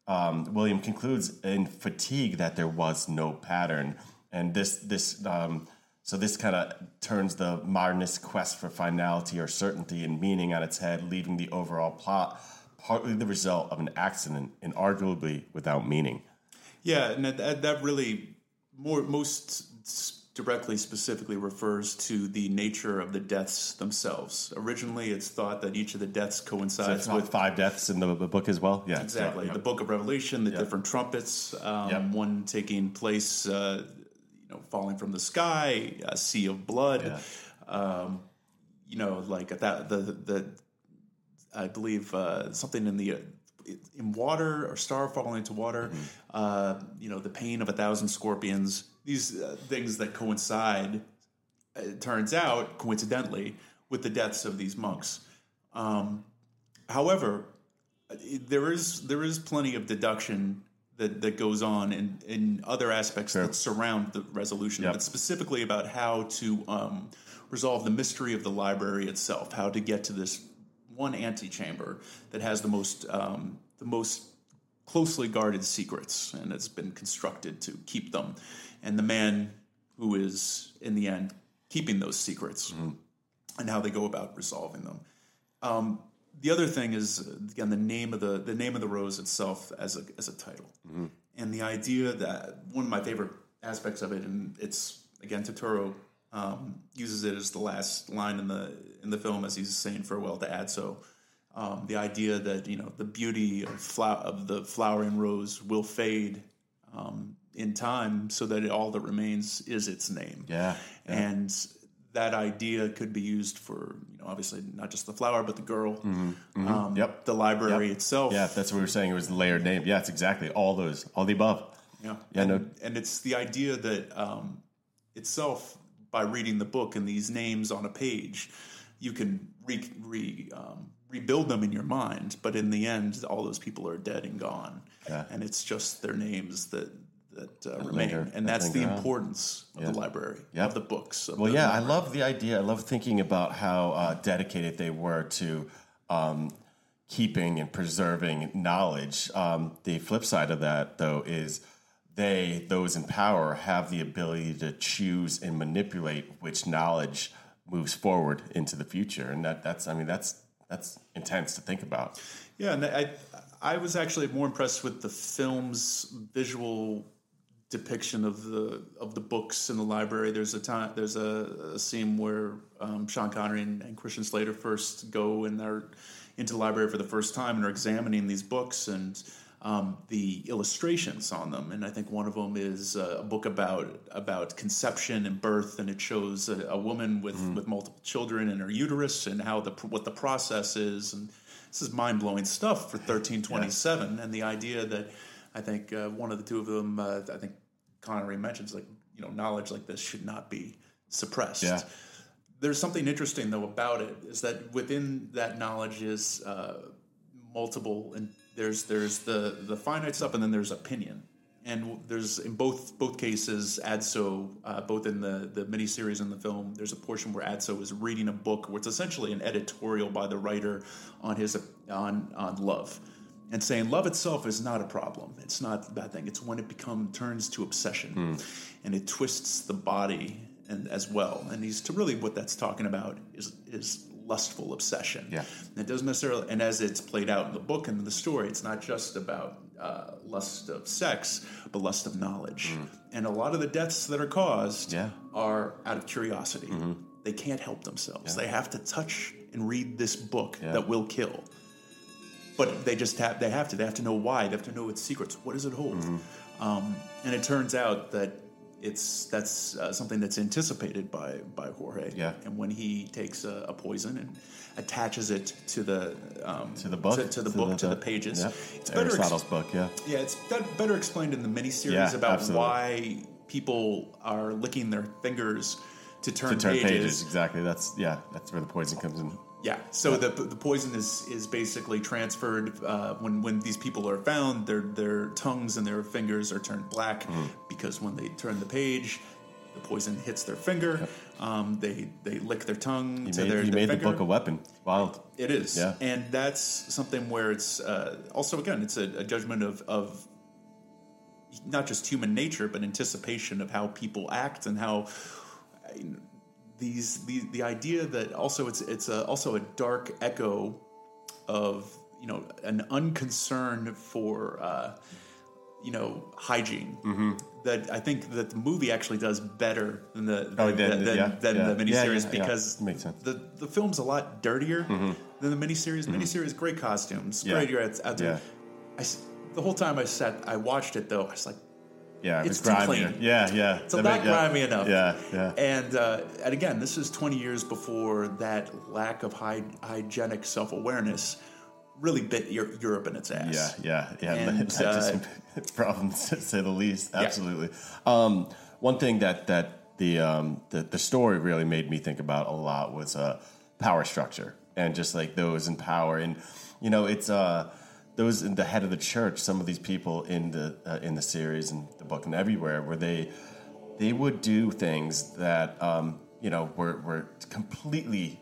Um, William concludes in fatigue that there was no pattern, and this this um, so this kind of turns the modernist quest for finality or certainty and meaning on its head, leaving the overall plot partly the result of an accident and arguably without meaning. Yeah, and that, that really more most directly specifically refers to the nature of the deaths themselves. Originally, it's thought that each of the deaths So coincides it's with five deaths in the the book as well. Yeah, exactly So, the Book of Revelation, the Yep. different trumpets, um, Yep. one taking place, uh, you know, falling from the sky, a sea of blood. Yeah. Um, you know, like that the the I believe uh, something in the in water or star falling into water. Mm-hmm. Uh, you know, the pain of a thousand scorpions. These uh, things that coincide. It turns out, coincidentally, with the deaths of these monks. Um, however, there is there is plenty of deduction that, that goes on in, in other aspects that surround the resolution, Yep. but specifically about how to um, resolve the mystery of the library itself, how to get to this one antechamber that has the most um, the most closely guarded secrets, and it's been constructed to keep them, and the man who is in the end keeping those secrets, and how they go about resolving them. Um, the other thing is again the name of the the name of the rose itself as a as a title, and the idea that one of my favorite aspects of it, and it's again Turturro um, uses it as the last line in the in the film as he's saying farewell to Adso. Um, the idea that you know the beauty of flower of the flowering rose will fade um, in time, so that it, all that remains is its name Yeah, and that idea could be used for you know obviously not just the flower but the girl um, Yep. the library Yep. itself yeah. That's what we were saying. It was the layered name. Yeah, it's exactly all those, all the above. yeah Yeah, and, no- and it's the idea that um, itself by reading the book and these names on a page you can re, re, um, rebuild them in your mind but in the end all those people are dead and gone Yeah. and it's just their names that that uh, remain linger- and that's the on. importance of Yeah. the library Yep. of the books of Well, the yeah, I love the idea. I love thinking about how uh, dedicated they were to um, keeping and preserving knowledge. Um, the flip side of that, though, is they, those in power, have the ability to choose and manipulate which knowledge moves forward into the future, and that that's I mean that's that's intense to think about. Yeah, and I I was actually more impressed with the film's visual depiction of the of the books in the library. There's a time there's a, a scene where um, Sean Connery and, and Christian Slater first go and they're into the library for the first time and are examining these books and um, the illustrations on them. And I think one of them is uh, a book about about conception and birth, and it shows a, a woman with with multiple children in her uterus and how the what the process is and this is mind blowing stuff for 1327. And the idea that I think uh, one of the two of them, uh, I think Connery mentions, like, you know, knowledge like this should not be suppressed. Yeah. There's something interesting, though, about it is that within that knowledge is uh, multiple, and there's there's the the finite stuff, and then there's opinion. And there's in both both cases, Adso, uh, both in the the miniseries and the film, there's a portion where Adso is reading a book where it's essentially an editorial by the writer on his on on love, and saying love itself is not a problem. It's not a bad thing. It's when it become turns to obsession, and it twists the body and as well. And he's to really what that's talking about is is lustful obsession. Yeah. And it doesn't necessarily, and as it's played out in the book and in the story, it's not just about uh, lust of sex, but lust of knowledge. And a lot of the deaths that are caused Mm. Yeah. are out of curiosity. Mm-hmm. They can't help themselves. They have to touch and read this book Yeah. that will kill. But they just have, they have to. They have to know why. They have to know its secrets. What does it hold? Mm-hmm. Um, and it turns out that it's that's uh, something that's anticipated by by Jorge. Yeah. And when he takes a, a poison and attaches it to the um, To the book, to, to the book, to the pages, Yeah. it's better. ex- book. Yeah, yeah, it's bet- better explained in the miniseries Yeah, about absolutely. why people are licking their fingers to turn, to turn pages. pages. Exactly. That's yeah. That's where the poison comes in. Yeah. So the the poison is is basically transferred uh, when when these people are found. Their their tongues and their fingers are turned black Mm-hmm. because when they turn the page, the poison hits their finger. Um, they they lick their tongue He to made, their, he their made the book a weapon. Wild. It is, Yeah. and that's something where it's uh, also again it's a, a judgment of of not just human nature but anticipation of how people act and how uh, these the the idea that also it's it's a, also a dark echo of you know an unconcern for uh, you know hygiene that I think that the movie actually does better than the Mm-hmm. Oh, than, then- than, yeah, than yeah. the miniseries yeah, because. Mm-hmm. the the film's a lot dirtier than the miniseries. Miniseries, great costumes, great out there. Yeah. I the whole time I sat, I watched it though. I was like, Yeah, it It's was too clean. Yeah, yeah. it's not grimy enough. Yeah, yeah. And uh, and again, this is 20 years before that lack of hy- hygienic self awareness really bit Eu- Europe in its ass. Yeah, yeah, yeah. <laughs> And, that uh, <laughs> problems to say the least. Absolutely. Um, one thing that that the, um, the the story really made me think about a lot was uh, power structure and just like those in power and you know it's uh, those in the head of the church. Some of these people in the uh, in the series and the book and everywhere where they they would do things that um, you know were were completely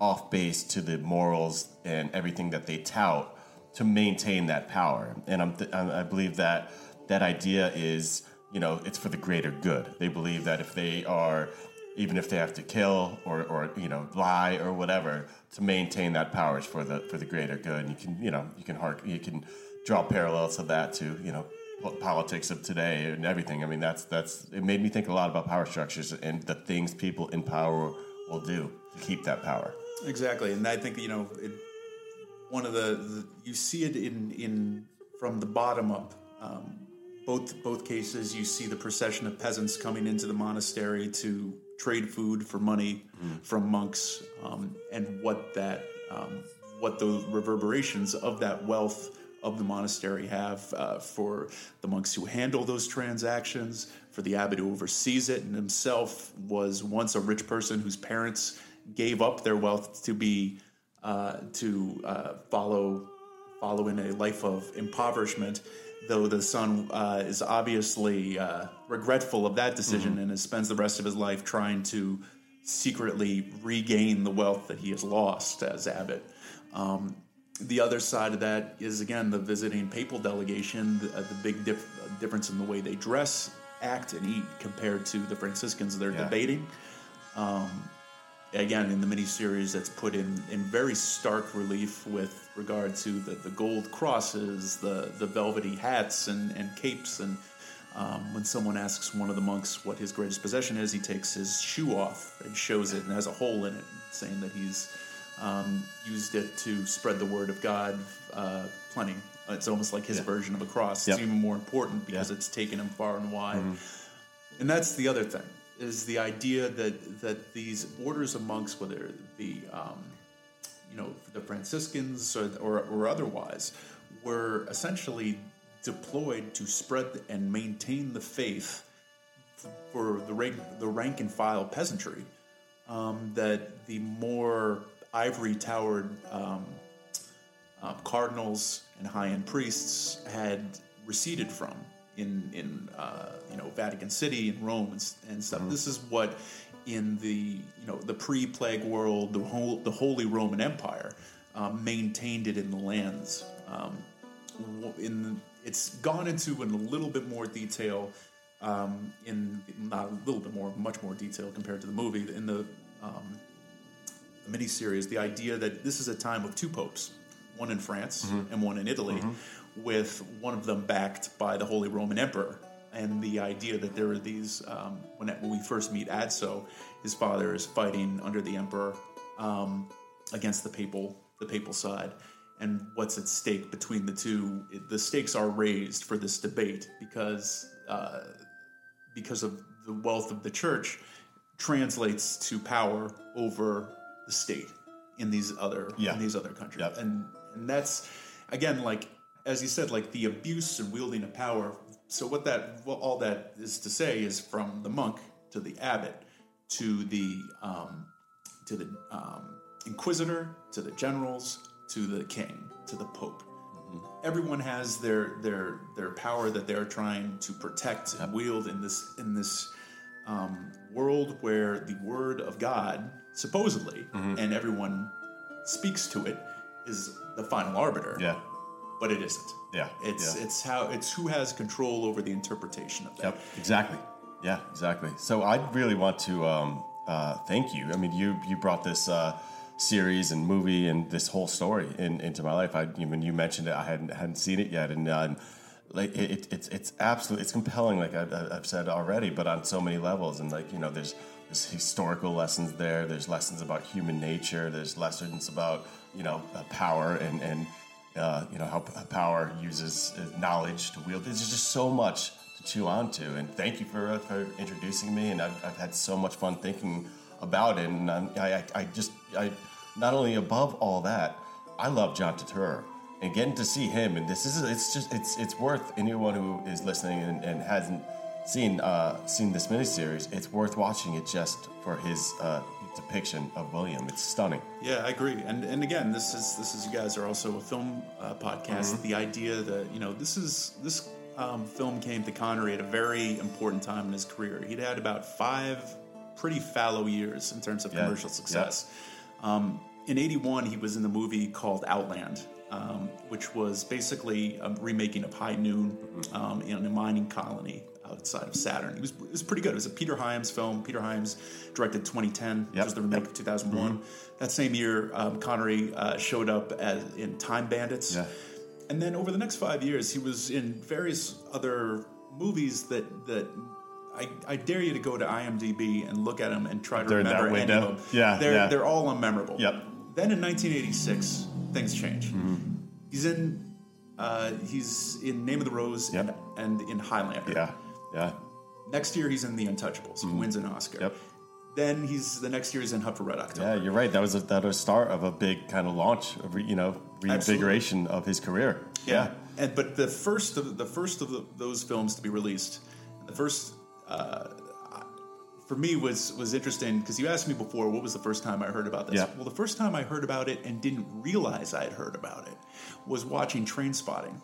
off base to the morals and everything that they tout to maintain that power. And I'm th- I believe that that idea is you know it's for the greater good. They believe that if they are even if they have to kill or, or you know lie or whatever to maintain that power for the for the greater good. And you can you know you can hark you can draw parallels of that to you know politics of today and everything. I mean that's that's it made me think a lot about power structures and the things people in power will do to keep that power. Exactly, and I think you know it, one of the, the you see it in in from the bottom up. Um, both both cases, you see the procession of peasants coming into the monastery to trade food for money from monks, um, and what that um, what the reverberations of that wealth of the monastery have uh, for the monks who handle those transactions, for the abbot who oversees it, and himself was once a rich person whose parents gave up their wealth to be uh, to uh, follow follow in a life of impoverishment. Though the son uh, is obviously uh, regretful of that decision and spends the rest of his life trying to secretly regain the wealth that he has lost as abbot. Um, the other side of that is again the visiting papal delegation, the, uh, the big dif- difference in the way they dress, act, and eat compared to the Franciscans they're Yeah. debating. Um, again, in the miniseries, that's put in, in very stark relief with regard to the, the gold crosses, the, the velvety hats and, and capes. And um, when someone asks one of the monks what his greatest possession is, he takes his shoe off and shows it and has a hole in it, saying that he's um, used it to spread the word of God uh, plenty. It's almost like his version of a cross. Yep. It's even more important because Yeah. it's taken him far and wide. And that's the other thing is the idea that that these orders of monks, whether it be um, you know the Franciscans or, or, or otherwise, were essentially deployed to spread and maintain the faith for the rank, the rank and file peasantry. Um, that the more ivory towered um, uh, cardinals and high end priests had receded from in in uh, you know Vatican City and Rome and, and stuff. This is what in the you know the pre plague world, the whole the Holy Roman Empire um, maintained it in the lands. Um, in it's gone into in a little bit more detail um, in not a little bit more, much more detail compared to the movie in the um, the miniseries, the idea that this is a time of two popes, one in France and one in Italy, with one of them backed by the Holy Roman Emperor. And the idea that there are these, um, when, when we first meet Adso, his father is fighting under the emperor um, against the papal, the papal side. And what's at stake between the two? It, the stakes are raised for this debate because uh, because of the wealth of the church translates to power over the state in these other Yeah. in these other countries. Yep. And and that's again like as you said, like the abuse and wielding of power. So what that all that is to say is from the monk to the abbot to the um, to the um, inquisitor to the generals to the king to the pope. Everyone has their their their power that they're trying to protect and wield in this in this um, world where the word of God supposedly and everyone speaks to it is the final arbiter Yeah. But it isn't. Yeah, It's yeah. it's how it's who has control over the interpretation of that. Yep, exactly. Yeah, exactly. So I really want to um, uh, thank you. I mean, you you brought this uh, series and movie and this whole story in, into my life. I when you mentioned it, I hadn't hadn't seen it yet, and uh, like it, it, it's it's absolutely it's compelling. Like I've, I've said already, but on so many levels. And like you know, there's there's historical lessons there. There's lessons about human nature. There's lessons about you know uh, power and and uh, you know how power uses uh, knowledge to wield. There's just so much to chew on, onto. And thank you for uh, for introducing me. And I've, I've had so much fun thinking about it. And um, I, I I just I not only above all that, I love John Turturro. And getting to see him, and this is it's just it's it's worth anyone who is listening and, and hasn't seen uh, seen this miniseries. It's worth watching it just for his uh, depiction of William. It's stunning. Yeah, I agree. And and again, this is this is you guys are also a film uh, podcast. The idea that you know this is this um, film came to Connery at a very important time in his career. He'd had about five pretty fallow years in terms of Yeah, commercial success. Um, in '81, he was in the movie called Outland. Um, which was basically a remaking of High Noon um, in a mining colony outside of Saturn. It was, it was pretty good. It was a Peter Hyams film. Peter Hyams directed 2010, which was the remake yep. of 2001. That same year, um, Connery uh, showed up as in Time Bandits. Yeah. And then over the next five years, he was in various other movies that that I, I dare you to go to IMDb and look at them and try to They're remember any of them. Yeah, they're yeah. they're all unmemorable. Yep. Then in 1986, things change. He's in uh, he's in Name of the Rose Yep. and, and in Highlander. Yeah, yeah, Next year, he's in The Untouchables. He wins an Oscar. Yep. Then he's the next year he's in Hunt for Red October. yeah. You're right. That was a, that was a start of a big kind of launch, of re, you know, reinvigoration of his career. Yeah. And but the first of the first of the, those films to be released, the first uh, for me was was interesting because you asked me before what was the first time I heard about this. Yeah. Well, the first time I heard about it and didn't realize I had heard about it was watching Trainspotting.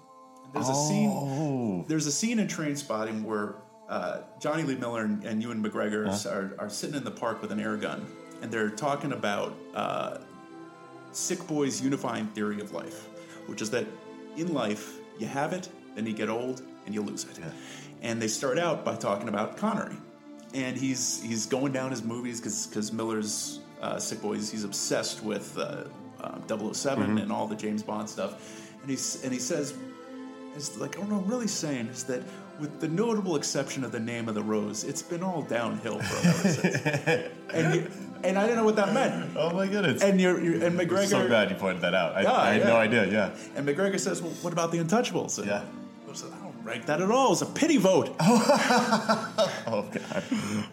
There's a Oh. scene. There's a scene in Trainspotting where uh, Jonny Lee Miller and, and Ewan McGregor are, are sitting in the park with an air gun, and they're talking about uh, Sick Boy's unifying theory of life, which is that in life you have it, then you get old, and you lose it. And they start out by talking about Connery, and he's he's going down his movies because Miller's uh, Sick Boys he's obsessed with uh, uh, 7 and all the James Bond stuff, and he's and he says. It's like what I'm really saying is that, with the notable exception of the name of the rose, it's been all downhill for ever since. <laughs> and you, and I didn't know what that meant. Oh my goodness! And you're, you're and McGregor. so glad you pointed that out. I, Yeah, I had yeah. no idea. Yeah. And McGregor says, "Well, what about the Untouchables?" And Yeah. I said, "I don't rank that at all. It's a pity vote." <laughs> Oh god.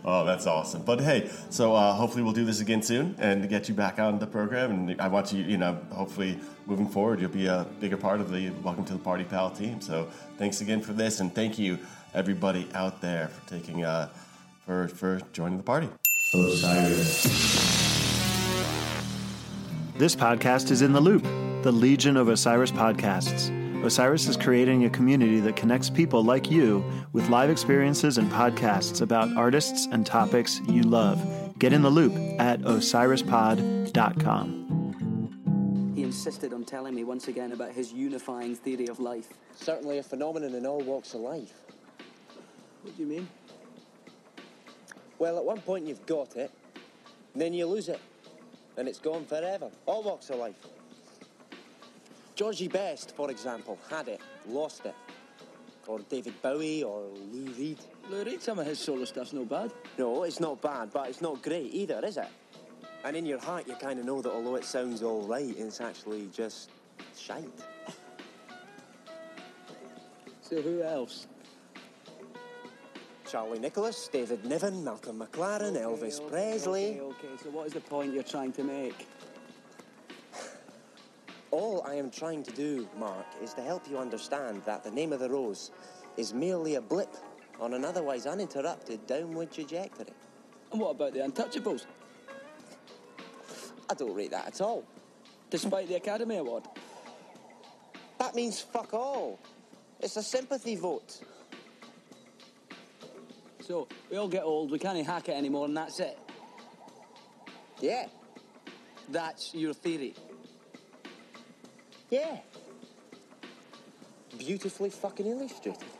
Oh, that's awesome. But hey, so uh, hopefully we'll do this again soon and get you back on the program. And I want you, you know, hopefully moving forward, you'll be a bigger part of the Welcome to the Party Pal team. So thanks again for this, and thank you everybody out there for taking uh for for joining the party. Osiris. This podcast is in the loop, the Legion of Osiris podcasts. Osiris is creating a community that connects people like you with live experiences and podcasts about artists and topics you love. Get in the loop at osirispod.com. He insisted on telling me once again about his unifying theory of life. Certainly a phenomenon in all walks of life. What do you mean? Well, at one point you've got it, and then you lose it, and it's gone forever. All walks of life. Georgie Best, for example, had it, lost it. Or David Bowie, or Lou Reed. Lou Reed, some of his solo stuff's no bad. No, it's not bad, but it's not great either, is it? And in your heart, you kind of know that although it sounds all right, it's actually just shite. So who else? Charlie Nicholas, David Niven, Malcolm McLaren, Elvis Presley. Okay, okay, so what is the point you're trying to make? All I am trying to do, Mark, is to help you understand that the name of the rose is merely a blip on an otherwise uninterrupted downward trajectory. And what about the Untouchables? I don't rate that at all. Despite the Academy Award? That means fuck all. It's a sympathy vote. So, we all get old, we can't hack it anymore, and that's it. Yeah. That's your theory. Yeah. Beautifully fucking illustrated.